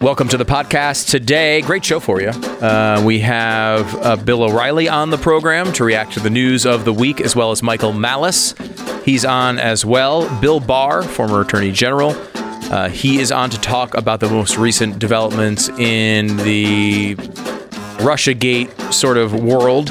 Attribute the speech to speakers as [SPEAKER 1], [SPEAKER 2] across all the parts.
[SPEAKER 1] Welcome to the podcast today. Great show for you. Uh, we have uh, Bill O'Reilly on the program to react to the news of the week, as well as Michael Malice. He's on as well. Bill Barr, former Attorney General. Uh, he is on to talk about the most recent developments in the Russiagate sort of world.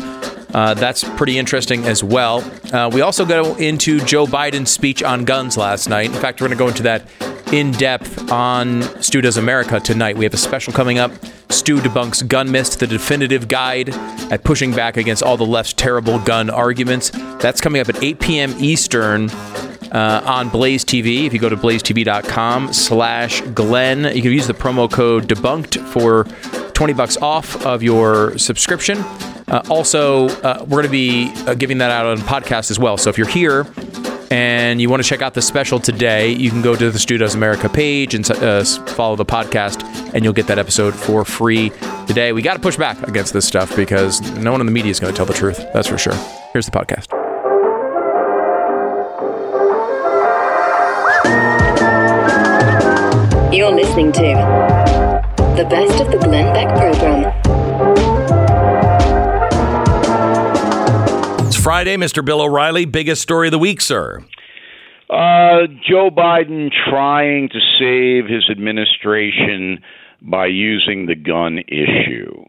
[SPEAKER 1] Uh, that's pretty interesting as well. Uh, we also go into Joe Biden's speech on guns last night. In fact, we're going to go into that in depth on Stu Does America tonight. We have a special coming up. Stu debunks gun myths, the definitive guide at pushing back against all the left's terrible gun arguments. That's coming up at 8 p.m. Eastern uh, on Blaze TV. If you go to blazetv.com slash Glenn, you can use the promo code debunked for 20 bucks off of your subscription. Uh, also, uh, we're going to be uh, giving that out on podcast as well. So if you're here and you want to check out the special today, you can go to the Stu Does America page and uh, follow the podcast, and you'll get that episode for free today. We got to push back against this stuff because no one in the media is going to tell the truth. That's for sure. Here's the podcast.
[SPEAKER 2] You're listening to the best of the Glenn Beck program.
[SPEAKER 3] Friday, Mr. Bill O'Reilly. Biggest story of the week, sir.
[SPEAKER 4] Uh, Joe Biden trying to save his administration by using the gun issue.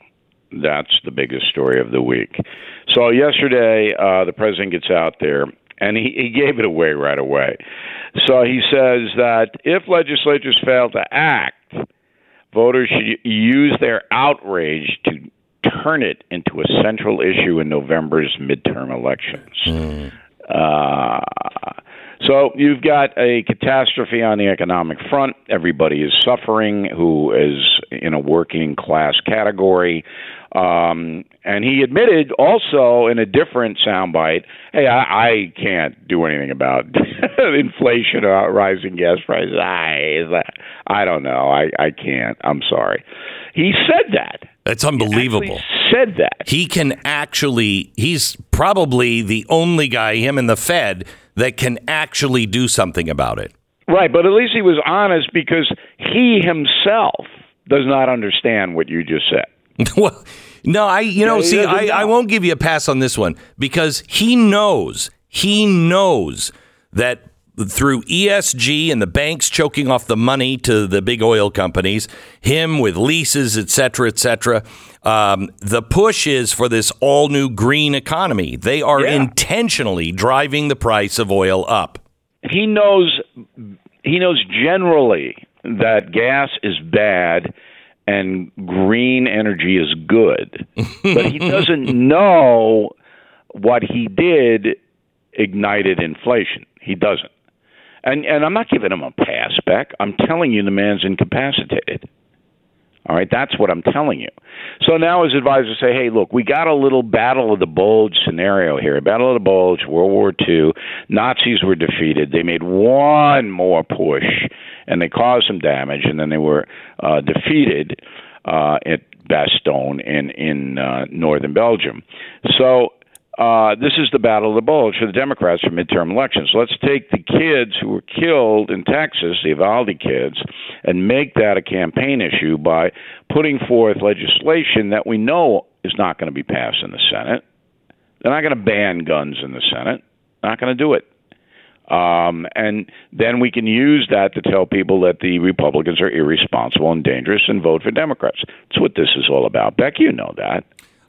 [SPEAKER 4] That's the biggest story of the week. So yesterday, uh, the president gets out there and he, he gave it away right away. So he says that if legislatures fail to act, voters should use their outrage to turn it into a central issue in November's midterm elections. Mm. Uh, so you've got a catastrophe on the economic front. Everybody is suffering who is in a working class category. Um, and he admitted also in a different soundbite, "Hey, I, I can't do anything about inflation or rising gas prices. I, I don't know. I, I can't. I'm sorry." He said that.
[SPEAKER 3] That's unbelievable.
[SPEAKER 4] said that
[SPEAKER 3] he can actually. He's probably the only guy, him and the Fed, that can actually do something about it.
[SPEAKER 4] Right, but at least he was honest because he himself does not understand what you just said.
[SPEAKER 3] well, no, I you know, see, I, I won't give you a pass on this one because he knows, he knows that through ESG and the banks choking off the money to the big oil companies, him with leases, et cetera, et cetera. Um, the push is for this all new green economy. They are yeah. intentionally driving the price of oil up.
[SPEAKER 4] He knows. He knows generally that gas is bad and green energy is good. but he doesn't know what he did ignited inflation. He doesn't. And and I'm not giving him a pass back. I'm telling you the man's incapacitated. All right, that's what I'm telling you. So now his advisors say, hey, look, we got a little Battle of the Bulge scenario here. Battle of the Bulge, World War II. Nazis were defeated. They made one more push and they caused some damage, and then they were uh, defeated uh, at Bastogne in in uh, northern Belgium. So uh, this is the battle of the bulge for the Democrats for midterm elections. Let's take the kids who were killed in Texas, the Uvalde kids, and make that a campaign issue by putting forth legislation that we know is not going to be passed in the Senate. They're not going to ban guns in the Senate. Not going to do it. Um, and then we can use that to tell people that the Republicans are irresponsible and dangerous and vote for Democrats. That's what this is all about. Beck, you know that.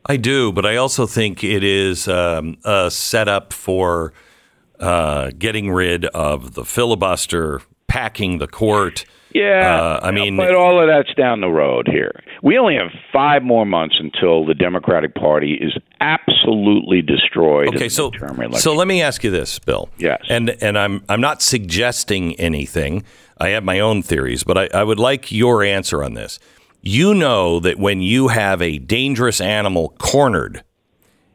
[SPEAKER 3] I do, but I also think it is um, a setup for uh, getting rid of the filibuster, packing the court.
[SPEAKER 4] Yeah,
[SPEAKER 3] uh, I mean,
[SPEAKER 4] but all of that's down the road here. We only have five more months until the Democratic Party is absolutely destroyed.
[SPEAKER 3] Okay, so so let me ask you this, Bill.
[SPEAKER 4] Yes,
[SPEAKER 3] and and I'm I'm not suggesting anything. I have my own theories, but I, I would like your answer on this. You know that when you have a dangerous animal cornered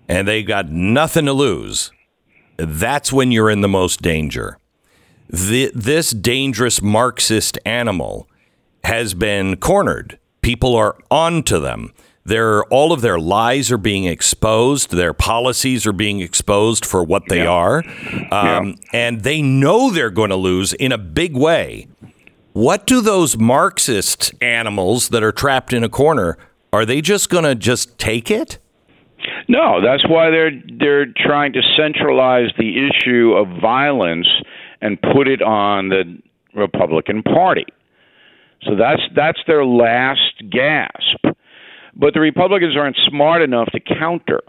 [SPEAKER 3] and they've got nothing to lose, that's when you're in the most danger the, this dangerous Marxist animal has been cornered. People are onto them. Their all of their lies are being exposed. Their policies are being exposed for what they yeah. are, um, yeah. and they know they're going to lose in a big way. What do those Marxist animals that are trapped in a corner? Are they just going to just take it?
[SPEAKER 4] No, that's why they're they're trying to centralize the issue of violence and put it on the Republican Party. So that's that's their last gasp. But the Republicans aren't smart enough to counter.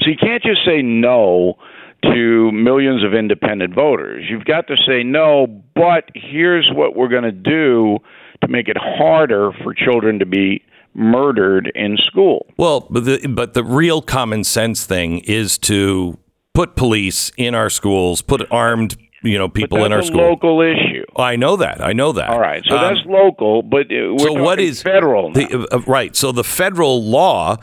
[SPEAKER 4] So you can't just say no to millions of independent voters. You've got to say no, but here's what we're going to do to make it harder for children to be murdered in school.
[SPEAKER 3] Well, but the, but the real common sense thing is to put police in our schools, put armed you know people in our school.
[SPEAKER 4] local issue.
[SPEAKER 3] I know that. I know that.
[SPEAKER 4] All right, so um, that's local, but uh, we're so what is federal?
[SPEAKER 3] The, uh, right. So the federal law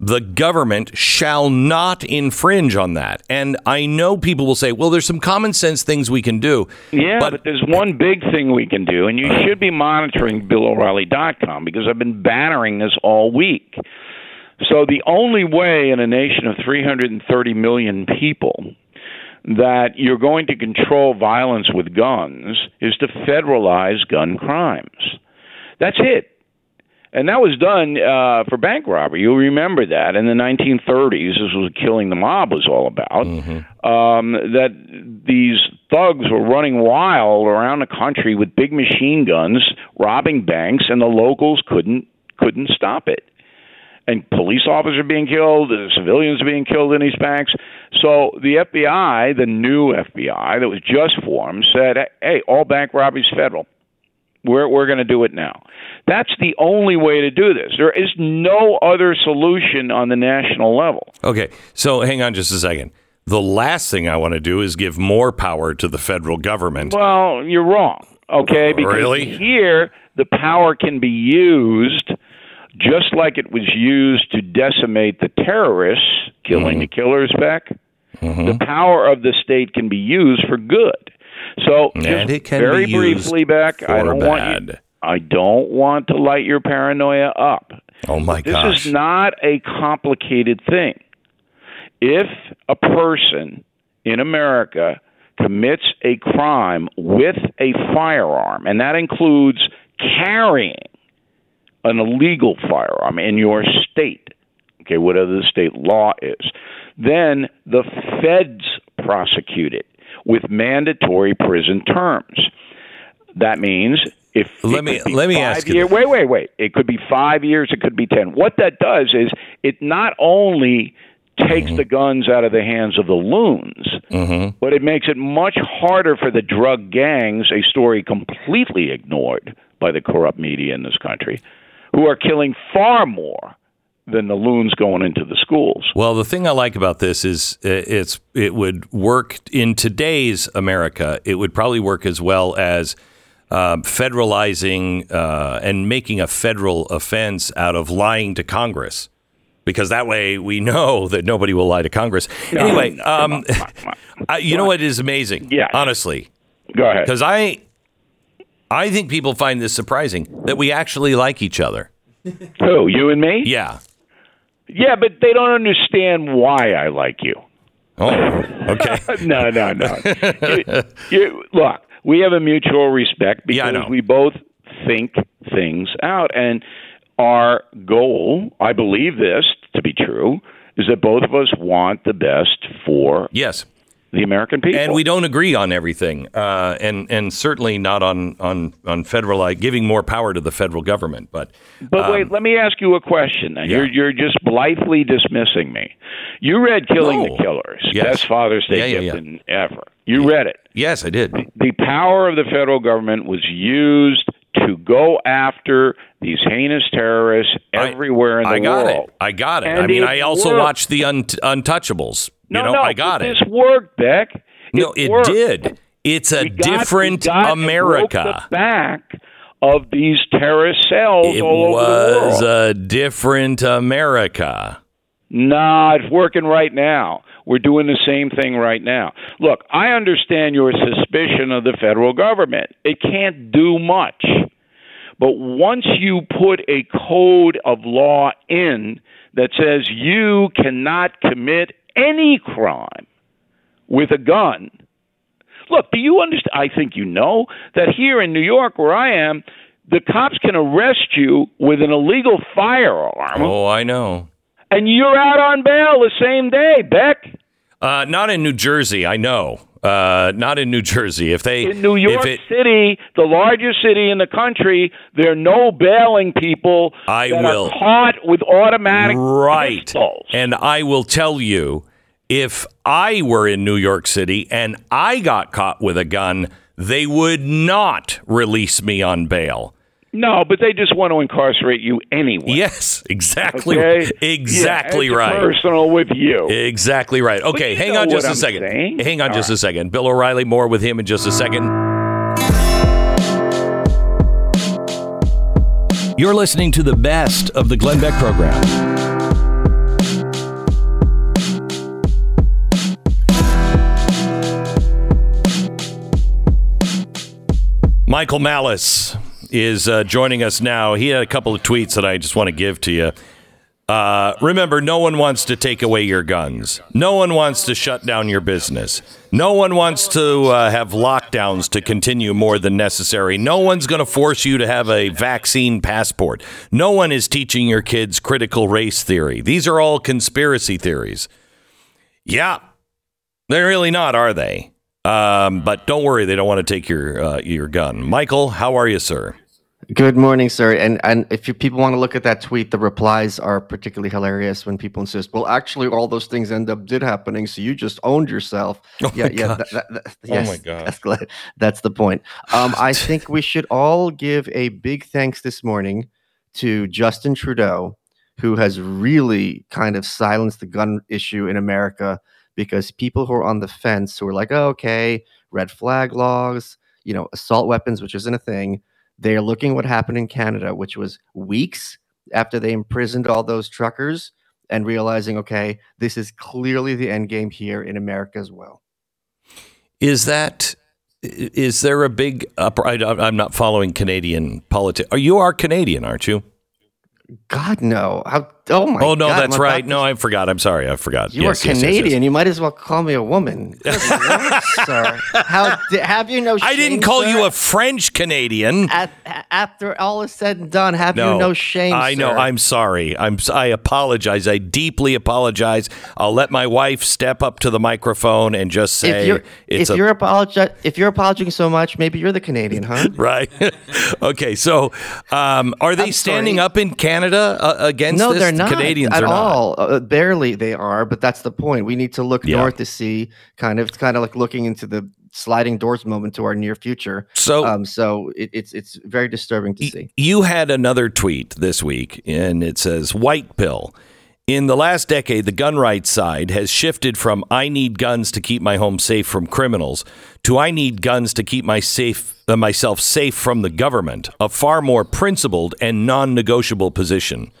[SPEAKER 3] the government shall not infringe on that. And I know people will say, well, there's some common sense things we can do.
[SPEAKER 4] Yeah, but, but there's one big thing we can do, and you uh-huh. should be monitoring BillO'Reilly.com because I've been battering this all week. So the only way in a nation of 330 million people that you're going to control violence with guns is to federalize gun crimes. That's it and that was done uh, for bank robbery. You'll remember that in the 1930s. This was killing the mob was all about. Mm-hmm. Um, that these thugs were running wild around the country with big machine guns, robbing banks, and the locals couldn't couldn't stop it. And police officers being killed, civilians being killed in these banks. So the FBI, the new FBI that was just formed, said, "Hey, all bank robberies federal." We're, we're going to do it now. That's the only way to do this. There is no other solution on the national level.
[SPEAKER 3] Okay, so hang on just a second. The last thing I want to do is give more power to the federal government.
[SPEAKER 4] Well, you're wrong. Okay, because
[SPEAKER 3] really?
[SPEAKER 4] here the power can be used just like it was used to decimate the terrorists, killing mm-hmm. the killers back. Mm-hmm. The power of the state can be used for good. So,
[SPEAKER 3] and it can
[SPEAKER 4] very
[SPEAKER 3] be
[SPEAKER 4] briefly, back. I don't bad. want you, I don't want to light your paranoia up.
[SPEAKER 3] Oh my
[SPEAKER 4] this
[SPEAKER 3] gosh!
[SPEAKER 4] This is not a complicated thing. If a person in America commits a crime with a firearm, and that includes carrying an illegal firearm in your state, okay, whatever the state law is, then the feds prosecute it with mandatory prison terms. That means if
[SPEAKER 3] let me let me ask
[SPEAKER 4] year,
[SPEAKER 3] you.
[SPEAKER 4] Wait, wait, wait. It could be five years. It could be ten. What that does is it not only takes mm-hmm. the guns out of the hands of the loons, mm-hmm. but it makes it much harder for the drug gangs. A story completely ignored by the corrupt media in this country, who are killing far more than the loons going into the schools.
[SPEAKER 3] Well, the thing I like about this is uh, it's it would work in today's America. It would probably work as well as uh, federalizing uh, and making a federal offense out of lying to Congress. Because that way we know that nobody will lie to Congress. Anyway, um, I, you know what is amazing?
[SPEAKER 4] Yeah.
[SPEAKER 3] Honestly.
[SPEAKER 4] Go ahead.
[SPEAKER 3] Because I, I think people find this surprising that we actually like each other.
[SPEAKER 4] Who, you and me?
[SPEAKER 3] Yeah.
[SPEAKER 4] Yeah, but they don't understand why I like you.
[SPEAKER 3] Oh, okay.
[SPEAKER 4] no, no, no. you, you, look, we have a mutual respect because
[SPEAKER 3] yeah,
[SPEAKER 4] we both think things out. And our goal, I believe this to be true, is that both of us want the best for
[SPEAKER 3] yes
[SPEAKER 4] the American people.
[SPEAKER 3] And we don't agree on everything, uh, and and certainly not on on on federal like giving more power to the federal government. But
[SPEAKER 4] but um, wait, let me ask you a question. Yeah. You're you're just blithely dismissing me. You read "Killing
[SPEAKER 3] no.
[SPEAKER 4] the Killers,"
[SPEAKER 3] yes.
[SPEAKER 4] best Father's Day
[SPEAKER 3] yeah,
[SPEAKER 4] gift yeah, ever. You read it.
[SPEAKER 3] Yes, I did.
[SPEAKER 4] The power of the federal government was used to go after these heinous terrorists everywhere
[SPEAKER 3] I,
[SPEAKER 4] in the world.
[SPEAKER 3] I got
[SPEAKER 4] world.
[SPEAKER 3] It. I got it.
[SPEAKER 4] And
[SPEAKER 3] I mean, I also
[SPEAKER 4] worked.
[SPEAKER 3] watched the un- Untouchables.
[SPEAKER 4] No,
[SPEAKER 3] you know,
[SPEAKER 4] no,
[SPEAKER 3] I got
[SPEAKER 4] it.
[SPEAKER 3] This
[SPEAKER 4] worked, Beck. It
[SPEAKER 3] no, it
[SPEAKER 4] worked.
[SPEAKER 3] did. It's a
[SPEAKER 4] got,
[SPEAKER 3] different America.
[SPEAKER 4] the back of these terrorist cells
[SPEAKER 3] it
[SPEAKER 4] all over the
[SPEAKER 3] was
[SPEAKER 4] world.
[SPEAKER 3] a different America.
[SPEAKER 4] Nah, it's working right now. We're doing the same thing right now. Look, I understand your suspicion of the federal government. It can't do much. But once you put a code of law in that says you cannot commit any crime with a gun, Look, do you understand? I think you know that here in New York, where I am, the cops can arrest you with an illegal firearm,
[SPEAKER 3] Oh, I know.
[SPEAKER 4] and you're out on bail the same day, Beck.
[SPEAKER 3] Uh, not in New Jersey, I know. Uh, not in New Jersey. If they
[SPEAKER 4] In New York
[SPEAKER 3] it,
[SPEAKER 4] City, the largest city in the country, there are no bailing people
[SPEAKER 3] I will.
[SPEAKER 4] are caught with automatic
[SPEAKER 3] right,
[SPEAKER 4] pistols.
[SPEAKER 3] and I will tell you, if I were in New York City and I got caught with a gun, they would not release me on bail.
[SPEAKER 4] No, but they just want to incarcerate you anyway.
[SPEAKER 3] Yes, exactly,
[SPEAKER 4] Okay?
[SPEAKER 3] exactly
[SPEAKER 4] Yeah,
[SPEAKER 3] right.
[SPEAKER 4] Personal with you.
[SPEAKER 3] Exactly right. Okay, hang on just a
[SPEAKER 4] I'm
[SPEAKER 3] second.
[SPEAKER 4] saying.
[SPEAKER 3] Hang on
[SPEAKER 4] All
[SPEAKER 3] just
[SPEAKER 4] right.
[SPEAKER 3] a second. Bill O'Reilly, more with him in just a second. You're listening to the best of the Glenn Beck program. Michael Malice is uh, joining us now. He had a couple of tweets that I just want to give to you. Uh, remember, no one wants to take away your guns. No one wants to shut down your business. No one wants to uh, have lockdowns to continue more than necessary. No one's going to force you to have a vaccine passport. No one is teaching your kids critical race theory. These are all conspiracy theories. Yeah, they're really not, are they? Um, but don't worry, they don't want to take your uh, your gun. Michael, how are you, sir?
[SPEAKER 5] Good morning, sir. And and if you, people want to look at that tweet, the replies are particularly hilarious when people insist, "Well, actually, all those things end up did happening, so you just owned yourself."
[SPEAKER 3] Oh
[SPEAKER 5] yeah,
[SPEAKER 3] my
[SPEAKER 5] yeah.
[SPEAKER 3] God.
[SPEAKER 5] that- that- that-
[SPEAKER 3] Oh my God.
[SPEAKER 5] That's, gl- that's the point. Um, I think we should all give a big thanks this morning to Justin Trudeau, who has really kind of silenced the gun issue in America because people who are on the fence who are like, oh, okay, red flag laws, you know, assault weapons, which isn't a thing. They're looking what happened in Canada, which was weeks after they imprisoned all those truckers and realizing, okay, this is clearly the end game here in America as well.
[SPEAKER 3] Is that is there a big up? I, I'm not following Canadian politics. You are Canadian, aren't you?
[SPEAKER 5] God, no. How, oh my
[SPEAKER 3] oh no,
[SPEAKER 5] God,
[SPEAKER 3] that's right. No, I forgot. I'm sorry. I forgot.
[SPEAKER 5] You
[SPEAKER 3] Yes,
[SPEAKER 5] are
[SPEAKER 3] yes, yes, yes.
[SPEAKER 5] Canadian. You might as well call me a woman. Lord, sir. How have you no shame?
[SPEAKER 3] I didn't call
[SPEAKER 5] sir?
[SPEAKER 3] you a French Canadian.
[SPEAKER 5] At, after all is said and done, have
[SPEAKER 3] No,
[SPEAKER 5] you no shame?
[SPEAKER 3] I know.
[SPEAKER 5] sir?
[SPEAKER 3] I'm sorry. I'm. I apologize. I deeply apologize. I'll let my wife step up to the microphone and just say
[SPEAKER 5] if you're
[SPEAKER 3] it's
[SPEAKER 5] if
[SPEAKER 3] a
[SPEAKER 5] you're apologi- if you're apologizing so much, maybe you're the Canadian, huh?
[SPEAKER 3] right. okay. So, um, are they
[SPEAKER 5] I'm
[SPEAKER 3] standing
[SPEAKER 5] sorry.
[SPEAKER 3] up in Canada uh, against
[SPEAKER 5] no,
[SPEAKER 3] this?
[SPEAKER 5] they're not
[SPEAKER 3] Canadians
[SPEAKER 5] at
[SPEAKER 3] are not.
[SPEAKER 5] all. Uh, barely they are, but that's the point. We need to look
[SPEAKER 3] Yeah.
[SPEAKER 5] north to see kind of it's kind of like looking into the sliding doors moment to our near future.
[SPEAKER 3] So-
[SPEAKER 5] um, so it, it's it's very disturbing to see.
[SPEAKER 3] You had another tweet this week, and it says White Pill. In the last decade, the gun rights side has shifted from I need guns to keep my home safe from criminals to I need guns to keep my safe, uh, myself safe from the government, a far more principled and non negotiable position.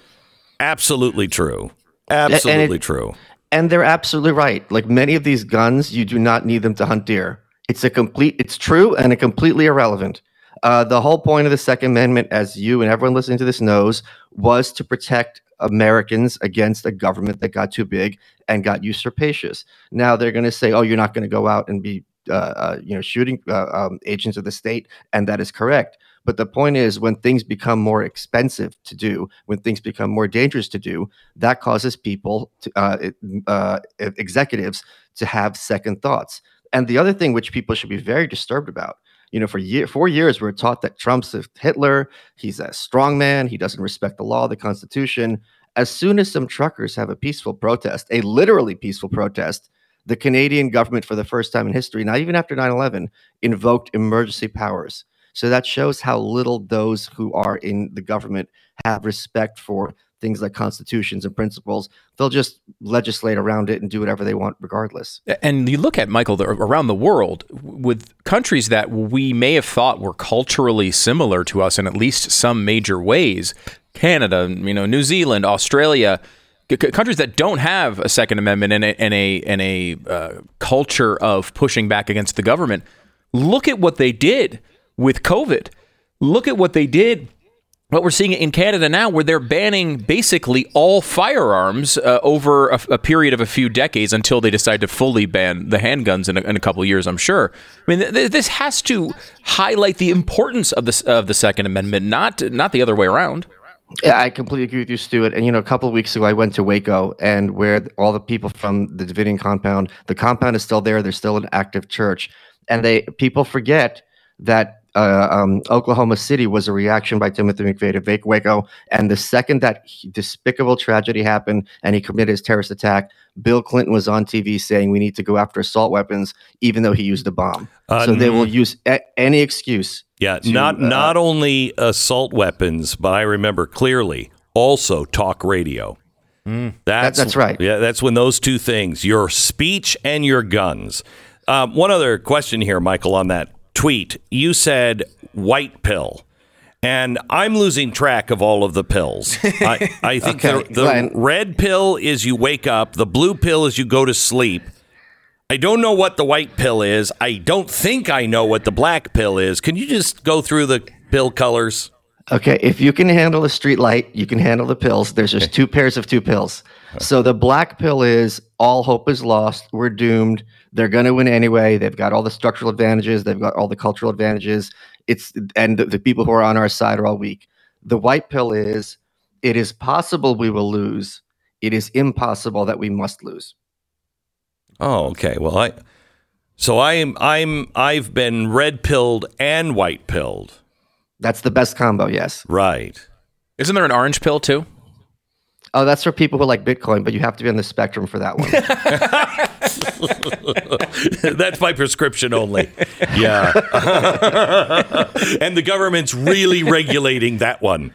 [SPEAKER 3] Absolutely true. Absolutely true.
[SPEAKER 5] And they're absolutely right. Like many of these guns, you do not need them to hunt deer. It's a complete, it's true and a completely irrelevant. Uh, the whole point of the Second Amendment, as you and everyone listening to this knows, was to protect Americans against a government that got too big and got usurpacious. Now they're going to say, "Oh, you're not going to go out and be, uh, uh, you know, shooting uh, um, agents of the state," and that is correct. But the point is, when things become more expensive to do, when things become more dangerous to do, that causes people, to, uh, uh, executives, to have second thoughts. And the other thing which people should be very disturbed about, you know, for year, four years, we're taught that Trump's a Hitler, he's a strong man, he doesn't respect the law, the Constitution. As soon as some truckers have a peaceful protest, a literally peaceful protest, the Canadian government, for the first time in history, not even after 9 11, invoked emergency powers. So that shows how little those who are in the government have respect for things like constitutions and principles. They'll just legislate around it and do whatever they want, regardless.
[SPEAKER 1] And you look at Michael around the world with countries that we may have thought were culturally similar to us in at least some major ways. Canada, you know, New Zealand, Australia, c- c- countries that don't have a Second Amendment and a and a, and a uh, culture of pushing back against the government. Look at what they did with COVID. Look at what they did what we're seeing in Canada now, where they're banning basically all firearms uh, over a, a, period of a few decades until they decide to fully ban the handguns in a, in a couple years. I'm sure. I mean, th- this has to highlight the importance of the of the Second Amendment, not not the other way around.
[SPEAKER 5] Yeah, I completely agree with you, Stuart. And you know, a couple of weeks ago, I went to Waco, and where all the people from the Davidian compound, the compound is still there. There's still an active church, and they people forget that uh, um, Oklahoma City was a reaction by Timothy McVeigh to Waco. And the second that despicable tragedy happened and he committed his terrorist attack, Bill Clinton was on TV saying we need to go after assault weapons, even though he used a bomb. Uh, so they will use a- any excuse.
[SPEAKER 3] Yeah, to, not uh, not only assault weapons, but I remember clearly also talk radio.
[SPEAKER 5] Mm, that's, that, that's right.
[SPEAKER 3] Yeah, that's when those two things, your speech and your guns. Um, one other question here, Michael, on that tweet, you said white pill. And I'm losing track of all of the pills. I, I think okay, the, the red pill is you wake up, the blue pill is you go to sleep. I don't know what the white pill is. I don't think I know what the black pill is. Can you just go through the pill colors?
[SPEAKER 5] Okay, if you can handle a street light, you can handle the pills. There's just two pairs of two pills. Uh-huh. So the black pill is all hope is lost. We're doomed. They're going to win anyway. They've got all the structural advantages. They've got all the cultural advantages. It's and the, the people who are on our side are all weak. The white pill is it is possible we will lose. It is impossible that we must lose.
[SPEAKER 3] Oh, okay. Well, I so I'm I'm I've been red pilled and white pilled.
[SPEAKER 5] That's the best combo, yes.
[SPEAKER 3] Right.
[SPEAKER 1] Isn't there an orange pill too?
[SPEAKER 5] Oh, that's for people who like Bitcoin, but you have to be on the spectrum for that one.
[SPEAKER 3] that's by prescription only. Yeah. and the government's really regulating that one.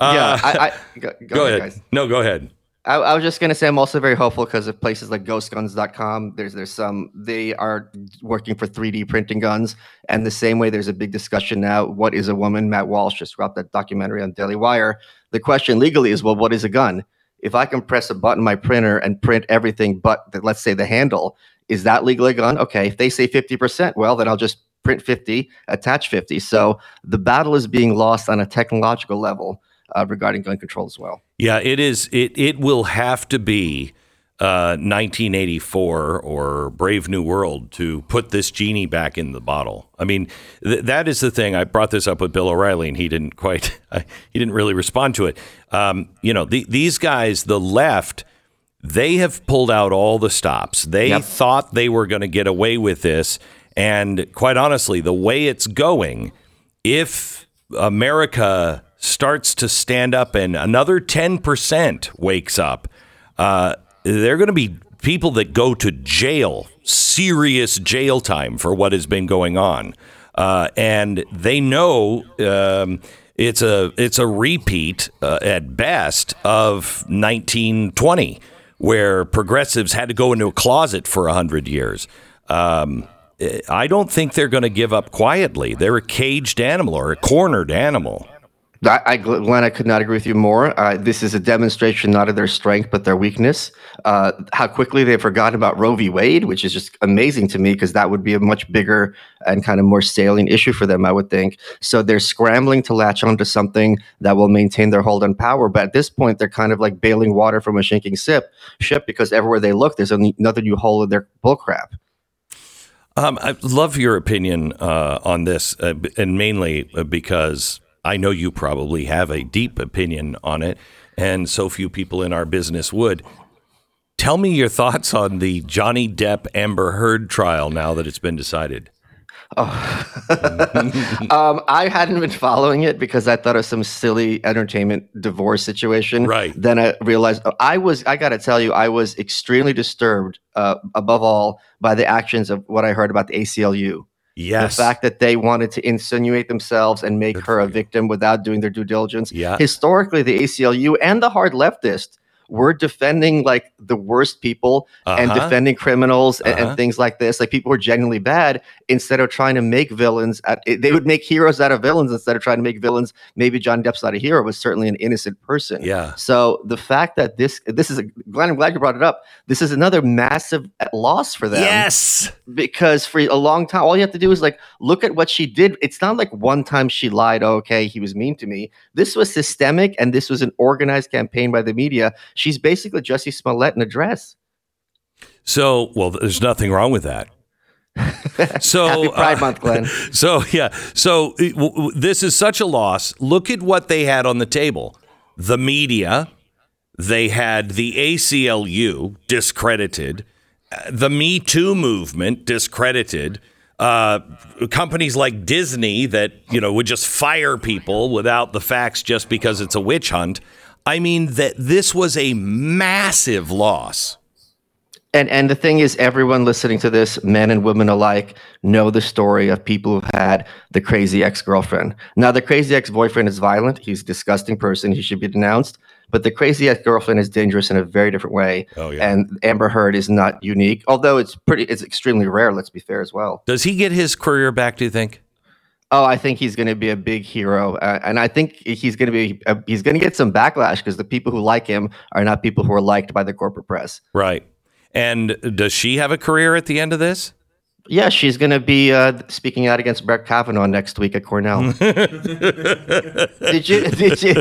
[SPEAKER 5] Uh, yeah. I, I, go,
[SPEAKER 3] go, go ahead. Guys. No, go ahead.
[SPEAKER 5] I, I, was just going to say I'm also very hopeful because of places like ghostguns.com. There's there's some they are working for 3D printing guns, and the same way there's a big discussion now. What is a woman? Matt Walsh just dropped that documentary on Daily Wire. The question legally is, well, what is a gun? If I can press a button my printer and print everything but the, let's say the handle, is that legally gun? Okay. If they say 50%, well, then I'll just print 50, attach 50. So the battle is being lost on a technological level uh, regarding gun control as well.
[SPEAKER 3] Yeah, it is. It, it will have to be 1984 uh, or Brave New World to put this genie back in the bottle. I mean, th- that is the thing. I brought this up with Bill O'Reilly, and he didn't quite, he didn't really respond to it. Um, you know, the, these guys, the left, they have pulled out all the stops. They yep. thought they were going to get away with this, and quite honestly, the way it's going, if America starts to stand up and another 10% wakes up, uh, they're going to be people that go to jail, serious jail time for what has been going on, uh, and they know. Um, it's a it's a repeat uh, at best of 1920, where progressives had to go into a closet for hundred years. Um, I don't think they're going to give up quietly. They're a caged animal or a cornered animal.
[SPEAKER 5] I, I, Glenn, I could not agree with you more. Uh, this is a demonstration not of their strength but their weakness. Uh, how quickly they've forgotten about Roe v. Wade, which is just amazing to me because that would be a much bigger and kind of more salient issue for them, I would think. So they're scrambling to latch onto something that will maintain their hold on power. But at this point, they're kind of like bailing water from a sinking ship, ship because everywhere they look, there's another new hole in their bullcrap.
[SPEAKER 3] Um, I love your opinion uh, on this, uh, and mainly uh, because I know you probably have a deep opinion on it, and so few people in our business would. Tell me your thoughts on the Johnny Depp Amber Heard trial now that it's been decided.
[SPEAKER 5] Oh. um, I hadn't been following it because I thought it was some silly entertainment divorce situation.
[SPEAKER 3] Right.
[SPEAKER 5] Then I realized oh, I was, I got to tell you, I was extremely disturbed, uh, above all, by the actions of what I heard about the ACLU.
[SPEAKER 3] Yes.
[SPEAKER 5] The fact that they wanted to insinuate themselves and make Good her a victim without doing their due diligence.
[SPEAKER 3] Yeah.
[SPEAKER 5] Historically, the ACLU and the hard leftist we're defending like the worst people and
[SPEAKER 3] Uh-huh.
[SPEAKER 5] defending criminals and,
[SPEAKER 3] Uh-huh.
[SPEAKER 5] and things like this, like people who are genuinely bad, instead of trying to make villains. At, they would make heroes out of villains instead of trying to make villains. Maybe John Depp's not a hero, but certainly an innocent person.
[SPEAKER 3] Yeah.
[SPEAKER 5] So the fact that this this is a, Glenn, I'm glad you brought it up. This is another massive loss for them
[SPEAKER 3] Yes.
[SPEAKER 5] because for a long time, all you have to do is like look at what she did. It's not like one time she lied. Okay, he was mean to me. This was systemic, and this was an organized campaign by the media. She's basically Jussie Smollett in a dress.
[SPEAKER 3] So, well, there's nothing wrong with that. So,
[SPEAKER 5] Happy Pride
[SPEAKER 3] uh,
[SPEAKER 5] Month, Glenn.
[SPEAKER 3] So yeah, so w- w- this is such a loss. Look at what they had on the table: the media. They had the ACLU discredited, uh, the Me Too movement discredited. Uh, companies like Disney that you know would just fire people without the facts just because it's a witch hunt. I mean that this was a massive loss.
[SPEAKER 5] And and the thing is, everyone listening to this, men and women alike, know the story of people who've had the crazy ex girlfriend. Now, the crazy ex boyfriend is violent. He's a disgusting person. He should be denounced. But the crazy ex girlfriend is dangerous in a very different way.
[SPEAKER 3] Oh, yeah.
[SPEAKER 5] And Amber Heard is not unique, although it's pretty. It's extremely rare. Let's be fair as well.
[SPEAKER 3] Does he get his career back? Do you think?
[SPEAKER 5] Oh, I think he's going to be a big hero, uh, and I think he's going to be uh, he's going to get some backlash because the people who like him are not people who are liked by the corporate press.
[SPEAKER 3] Right. And does she have a career at the end of this?
[SPEAKER 5] Yeah, she's going to be uh, speaking out against Brett Kavanaugh next week at Cornell. did you did you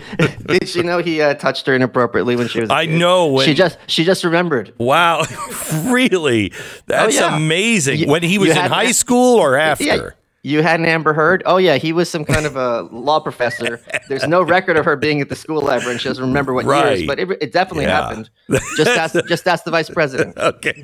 [SPEAKER 5] did you know he uh, touched her inappropriately when she was?
[SPEAKER 3] I
[SPEAKER 5] kid?
[SPEAKER 3] know when-
[SPEAKER 5] she just she just remembered.
[SPEAKER 3] Wow, really? That's
[SPEAKER 5] Oh, yeah.
[SPEAKER 3] amazing.
[SPEAKER 5] You-
[SPEAKER 3] when he was in high school or after?
[SPEAKER 5] Yeah, you had an Amber Heard. Oh yeah, he was some kind of a law professor. There's no record of her being at the school ever, and she doesn't remember what
[SPEAKER 3] Right.
[SPEAKER 5] years. But it, it definitely
[SPEAKER 3] Yeah.
[SPEAKER 5] happened. Just ask just ask the vice president.
[SPEAKER 3] Okay.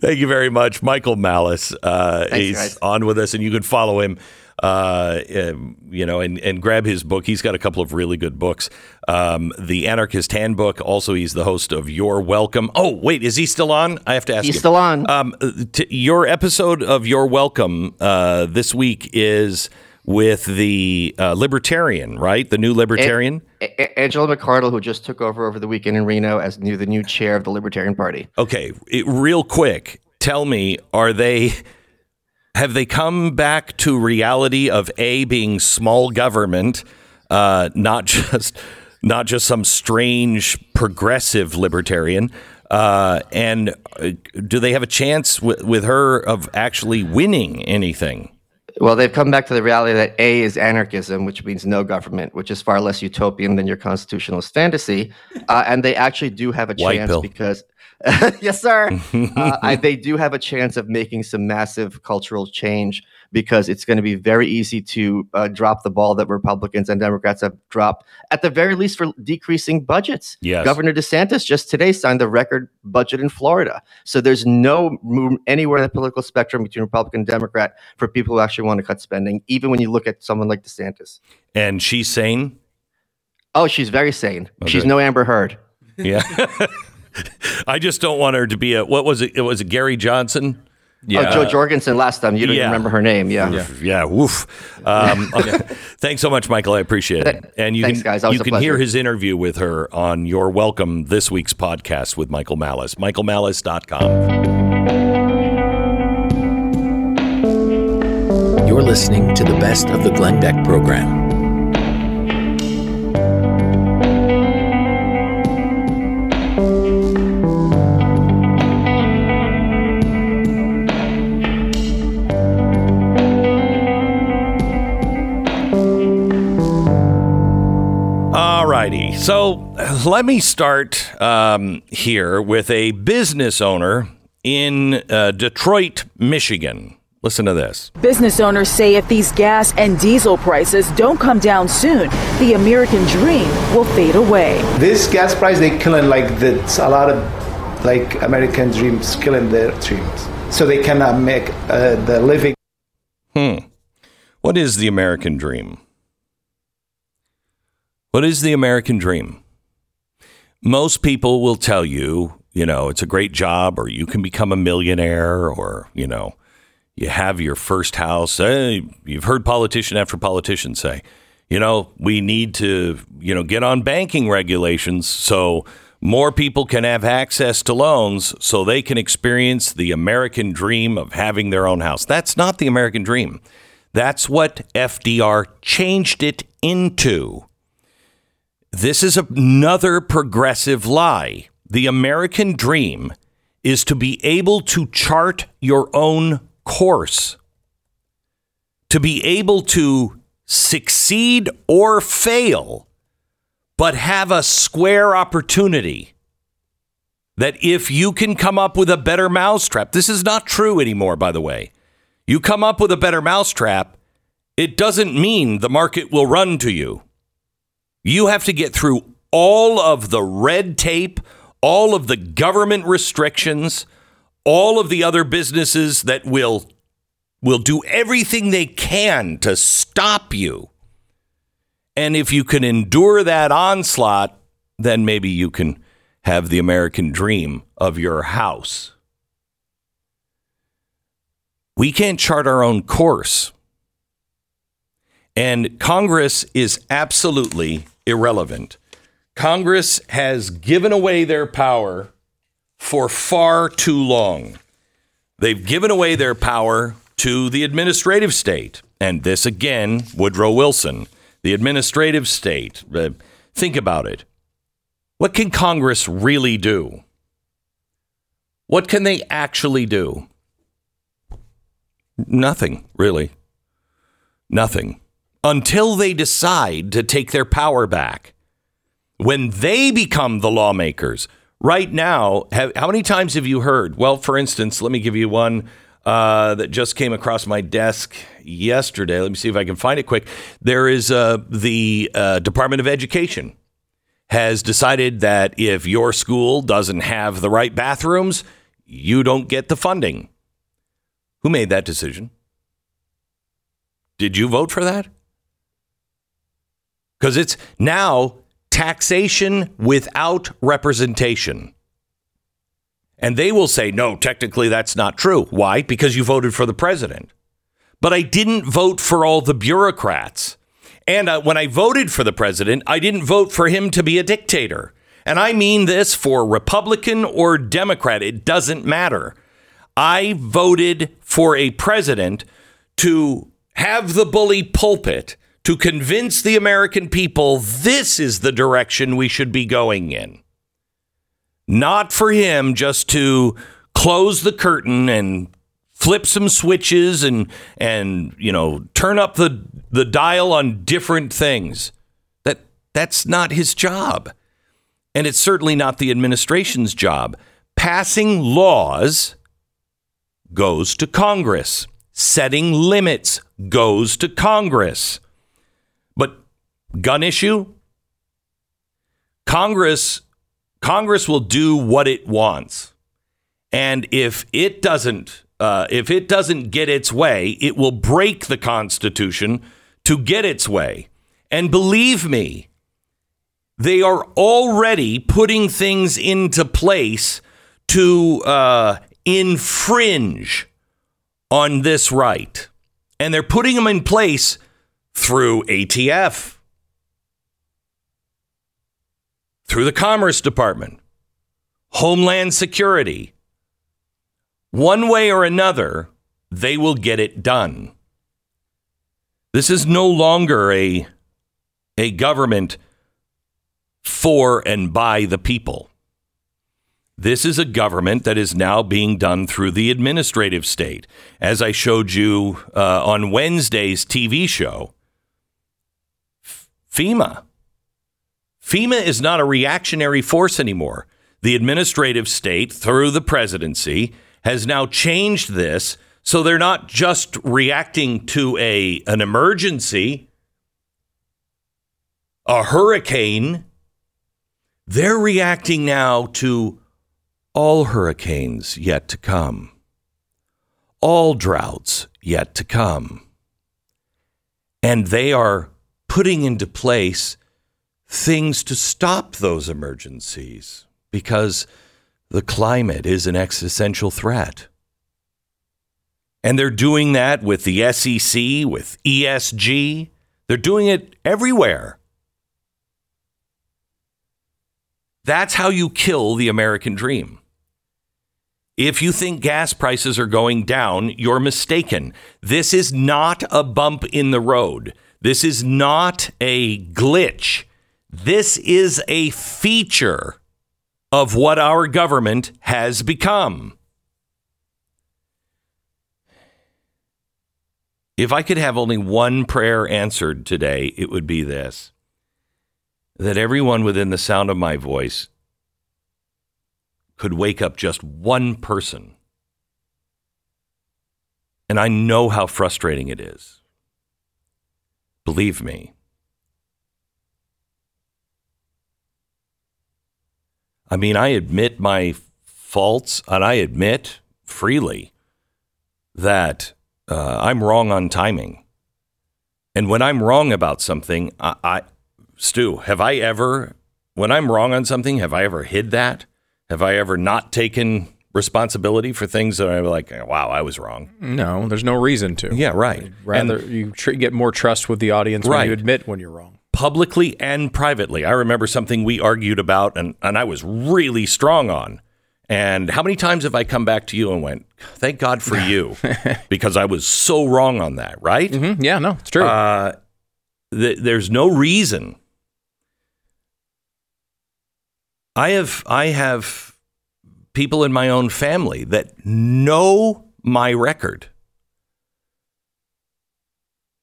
[SPEAKER 3] Thank you very much, Michael Malice. Uh,
[SPEAKER 5] Thanks,
[SPEAKER 3] he's
[SPEAKER 5] guys.
[SPEAKER 3] on with us, and you can follow him. Uh, um, you know, and, and grab his book. He's got a couple of really good books. Um, the Anarchist Handbook. Also, he's the host of Your Welcome. Oh, wait, is he still on? I have to ask.
[SPEAKER 5] He's still on.
[SPEAKER 3] Um, t- your episode of Your Welcome uh, this week is with the uh, Libertarian, right? The new Libertarian.
[SPEAKER 5] A- A- Angela McArdle, who just took over over the weekend in Reno as new the new chair of the Libertarian Party.
[SPEAKER 3] Okay, it, real quick, tell me, are they have they come back to reality of a being small government, uh, not just not just some strange progressive libertarian, uh, and uh, do they have a chance with, with her of actually winning anything?
[SPEAKER 5] Well, they've come back to the reality that A is anarchism, which means no government, which is far less utopian than your constitutionalist fantasy. Uh, and they actually do have a
[SPEAKER 3] White
[SPEAKER 5] chance
[SPEAKER 3] pill.
[SPEAKER 5] because, yes, sir, uh, I, they do have a chance of making some massive cultural change because it's going to be very easy to uh, drop the ball that Republicans and Democrats have dropped, at the very least, for decreasing budgets.
[SPEAKER 3] Yes.
[SPEAKER 5] Governor DeSantis just today signed the record budget in Florida. So there's no room anywhere in the political spectrum between Republican and Democrat for people who actually want to cut spending, even when you look at someone like DeSantis.
[SPEAKER 3] And she's sane.
[SPEAKER 5] Oh, she's very sane. She's no Amber Heard.
[SPEAKER 3] Yeah. I just don't want her to be a what was it? It was it Gary Johnson.
[SPEAKER 1] Yeah.
[SPEAKER 5] Oh, Jo Jorgensen last time. You don't
[SPEAKER 3] yeah.
[SPEAKER 5] even remember her name. Yeah.
[SPEAKER 3] Yeah, yeah woof. Um, okay. Thanks so much, Michael. I appreciate it. And you
[SPEAKER 5] Thanks,
[SPEAKER 3] can
[SPEAKER 5] guys.
[SPEAKER 3] You
[SPEAKER 5] a
[SPEAKER 3] can hear his interview with her on your welcome this week's podcast with Michael Malice. MichaelMalice.com.
[SPEAKER 6] You're listening to the best of the Glenn Beck program.
[SPEAKER 3] All. So let me start um, here with a business owner in uh, Detroit, Michigan. Listen to this.
[SPEAKER 7] Business owners say if these gas and diesel prices don't come down soon, the American dream will fade away.
[SPEAKER 8] This gas price, they killing like the, a lot of like American dreams, killing their dreams. So they cannot make uh, the living. Hmm.
[SPEAKER 3] What is the American dream? What is the American dream? Most people will tell you, you know, it's a great job, or you can become a millionaire, or, you know, you have your first house. Hey, you've heard politician after politician say, you know, we need to, you know, get on banking regulations so more people can have access to loans so they can experience the American dream of having their own house. That's not the American dream. That's what FDR changed it into. This is another progressive lie. The American dream is to be able to chart your own course, to be able to succeed or fail, but have a square opportunity. That if you can come up with a better mousetrap, this is not true anymore, by the way. You come up with a better mousetrap, it doesn't mean the market will run to you. You have to get through all of the red tape, all of the government restrictions, all of the other businesses that will will do everything they can to stop you. And if you can endure that onslaught, then maybe you can have the American dream of your house. We can't chart our own course. And Congress is absolutely irrelevant. Congress has given away their power for far too long. They've given away their power to the administrative state. And this again, Woodrow Wilson, the administrative state. Uh, think about it. What can Congress really do? What can they actually do? Nothing, really. Nothing. Until they decide to take their power back. When they become the lawmakers, right now, have, how many times have you heard? Well, for instance, let me give you one uh, that just came across my desk yesterday. Let me see if I can find it quick. There is uh, the uh, Department of Education has decided that if your school doesn't have the right bathrooms, you don't get the funding. Who made that decision? Did you vote for that? Because it's now taxation without representation. And they will say, no, technically that's not true. Why? Because you voted for the president. But I didn't vote for all the bureaucrats. And uh, when I voted for the president, I didn't vote for him to be a dictator. And I mean this for Republican or Democrat, it doesn't matter. I voted for a president to have the bully pulpit to convince the American people this is the direction we should be going in. Not for him just to close the curtain and flip some switches and and you know turn up the the dial on different things. That that's not his job. And it's certainly not the administration's job. Passing laws goes to Congress. Setting limits goes to Congress. Gun issue? Congress Congress will do what it wants. And if it doesn't uh, if it doesn't get its way, it will break the Constitution to get its way. And believe me, they are already putting things into place to uh, infringe on this right. And they're putting them in place through ATF, through the Commerce Department, Homeland Security. One way or another, they will get it done. This is no longer a, a government for and by the people. This is a government that is now being done through the administrative state. As I showed you uh, on Wednesday's TV show, FEMA. FEMA is not a reactionary force anymore. The administrative state, through the presidency, has now changed this so they're not just reacting to a an emergency, a hurricane. They're reacting now to all hurricanes yet to come, all droughts yet to come. And they are putting into place things to stop those emergencies because the climate is an existential threat. And they're doing that with the SEC, with ESG. They're doing it everywhere. That's how you kill the American dream. If you think gas prices are going down, you're mistaken. This is not a bump in the road. This is not a glitch. This is a feature of what our government has become. If I could have only one prayer answered today, it would be this that everyone within the sound of my voice could wake up just one person. And I know how frustrating it is. Believe me. I mean, I admit my faults, and I admit freely that uh, I'm wrong on timing. And when I'm wrong about something, I, I, Stu, have I ever, when I'm wrong on something, have I ever hid that? Have I ever not taken responsibility for things that I'm like, wow, I was wrong?
[SPEAKER 1] No, there's no reason to.
[SPEAKER 3] Yeah, right.
[SPEAKER 1] Rather
[SPEAKER 3] And-
[SPEAKER 1] you tr- get more trust with the audience when you admit when you're wrong.
[SPEAKER 3] Publicly and privately. I remember something we argued about and, and I was really strong on. And how many times have I come back to you and went, thank God for you, because I was so wrong on that, right?
[SPEAKER 1] Mhm. Yeah, no, it's true.
[SPEAKER 3] Uh, th- there's no reason. I have I have people in my own family that know my record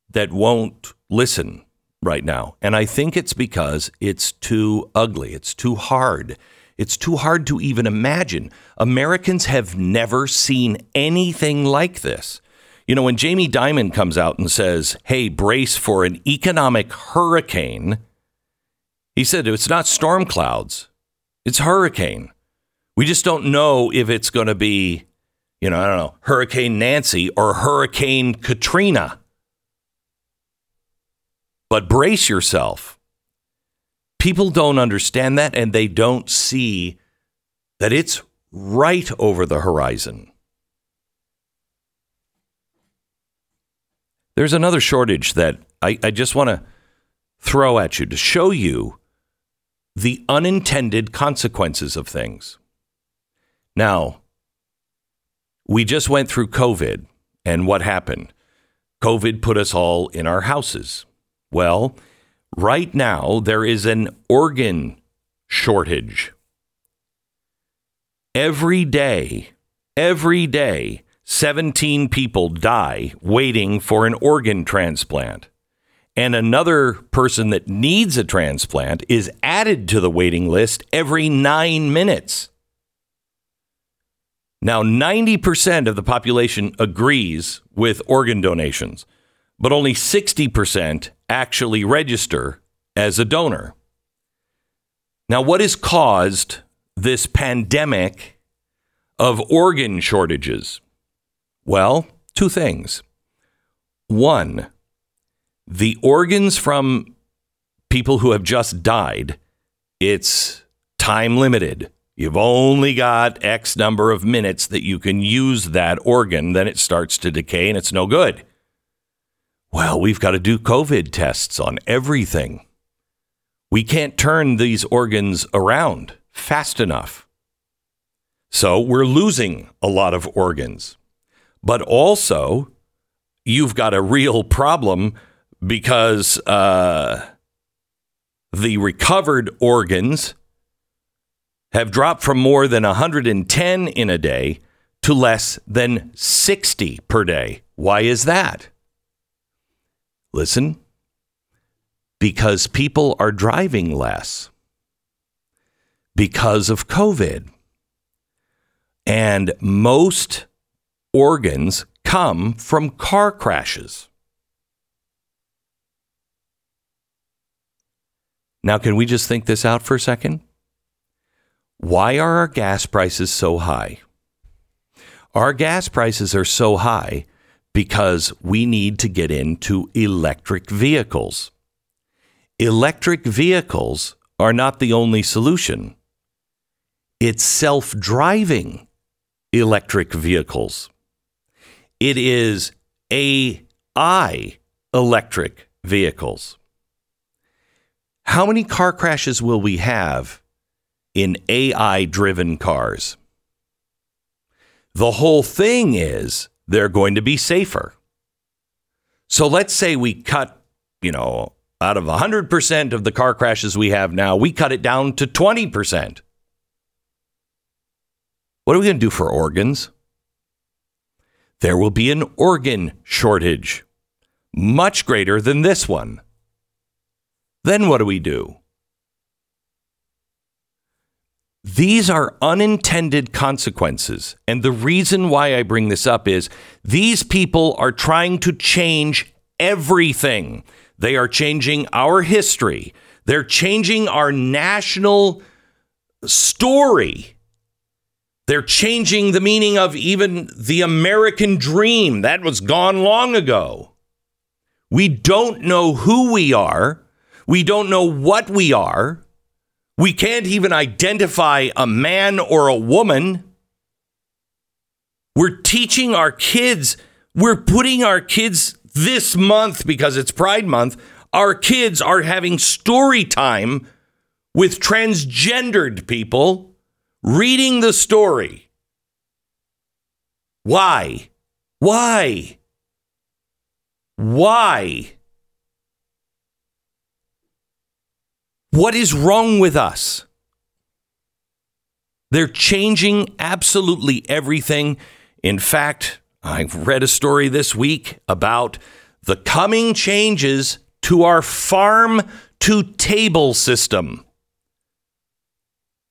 [SPEAKER 3] that won't listen right now. And I think it's because it's too ugly. It's too hard. It's too hard to even imagine. Americans have never seen anything like this. You know, when Jamie Dimon comes out and says, hey, brace for an economic hurricane, he said it's not storm clouds, it's hurricane. We just don't know if it's going to be, you know, I don't know, Hurricane Nancy or Hurricane Katrina. But brace yourself. People don't understand that and they don't see that it's right over the horizon. There's another shortage that I, I just want to throw at you to show you the unintended consequences of things. Now, we just went through COVID, and what happened? COVID put us all in our houses. Well, right now, there is an organ shortage. Every day, every day, 17 people die waiting for an organ transplant. And another person that needs a transplant is added to the waiting list every nine minutes. Now, 90% of the population agrees with organ donations, but only 60% actually register as a donor. Now, what has caused this pandemic of organ shortages? Well, two things. One, the organs from people who have just died, it's time limited. You've only got X number of minutes that you can use that organ, then it starts to decay and it's no good. Well, we've got to do COVID tests on everything. We can't turn these organs around fast enough. So we're losing a lot of organs. But also, you've got a real problem because uh, the recovered organs have dropped from more than 110 in a day to less than 60 per day. Why is that? Listen, because people are driving less because of COVID. And most organs come from car crashes. Now, can we just think this out for a second? Why are our gas prices so high? Our gas prices are so high because we need to get into electric vehicles. Electric vehicles are not the only solution. It's self driving electric vehicles. It is AI electric vehicles. How many car crashes will we have in AI driven cars. The whole thing is they're going to be safer. So let's say we cut, you know, out of 100% of the car crashes we have now, we cut it down to 20%. What are we going to do for organs? There will be an organ shortage, much greater than this one. Then what do we do? These are unintended consequences. And the reason why I bring this up is these people are trying to change everything. They are changing our history, they're changing our national story. They're changing the meaning of even the American dream. That was gone long ago. We don't know who we are. We don't know what we are. We can't even identify a man or a woman. We're teaching our kids, we're putting our kids this month because it's Pride Month. Our kids are having story time with transgendered people reading the story. Why? Why? Why? What is wrong with us? They're changing absolutely everything. In fact, I read a story this week about the coming changes to our farm to table system.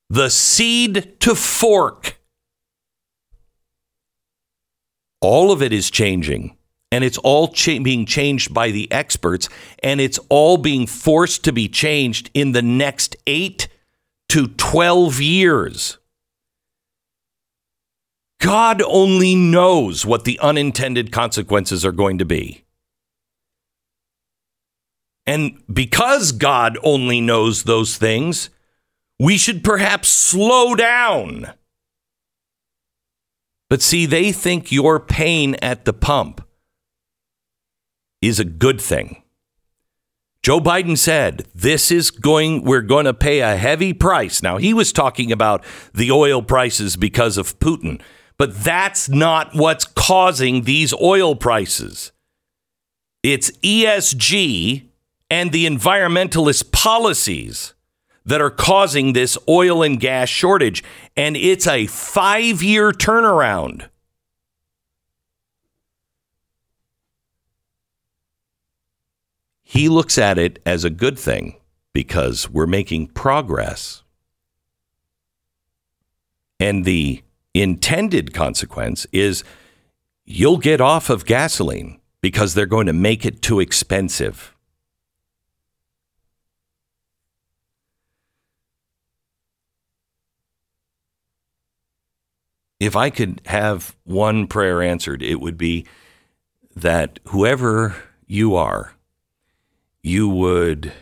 [SPEAKER 3] The seed to fork. All of it is changing and it's all cha- being changed by the experts, and it's all being forced to be changed in the next eight to 12 years. God only knows what the unintended consequences are going to be. And because God only knows those things, we should perhaps slow down. But see, they think your pain at the pump is a good thing. Joe Biden said, This is going, we're going to pay a heavy price. Now, he was talking about the oil prices because of Putin, but that's not what's causing these oil prices. It's ESG and the environmentalist policies that are causing this oil and gas shortage. And it's a five year turnaround. He looks at it as a good thing because we're making progress. And the intended consequence is you'll get off of gasoline because they're going to make it too expensive. If I could have one prayer answered, it would be that whoever you are, you would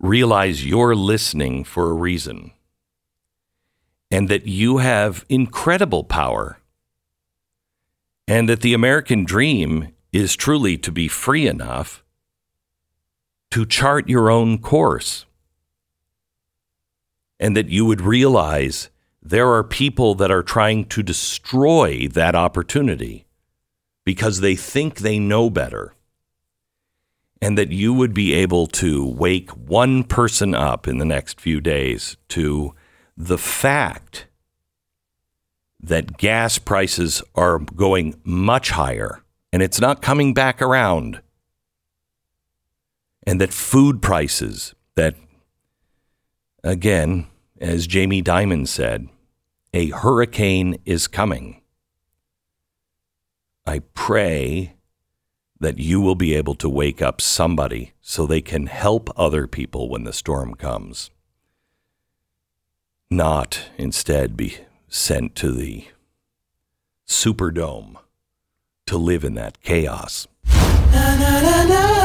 [SPEAKER 3] realize you're listening for a reason and that you have incredible power and that the American dream is truly to be free enough to chart your own course and that you would realize there are people that are trying to destroy that opportunity because they think they know better and that you would be able to wake one person up in the next few days to the fact that gas prices are going much higher and it's not coming back around. And that food prices, that again, as Jamie Dimon said, a hurricane is coming. I pray that you will be able to wake up somebody so they can help other people when the storm comes. Not instead be sent to the Superdome to live in that chaos. Na, na, na,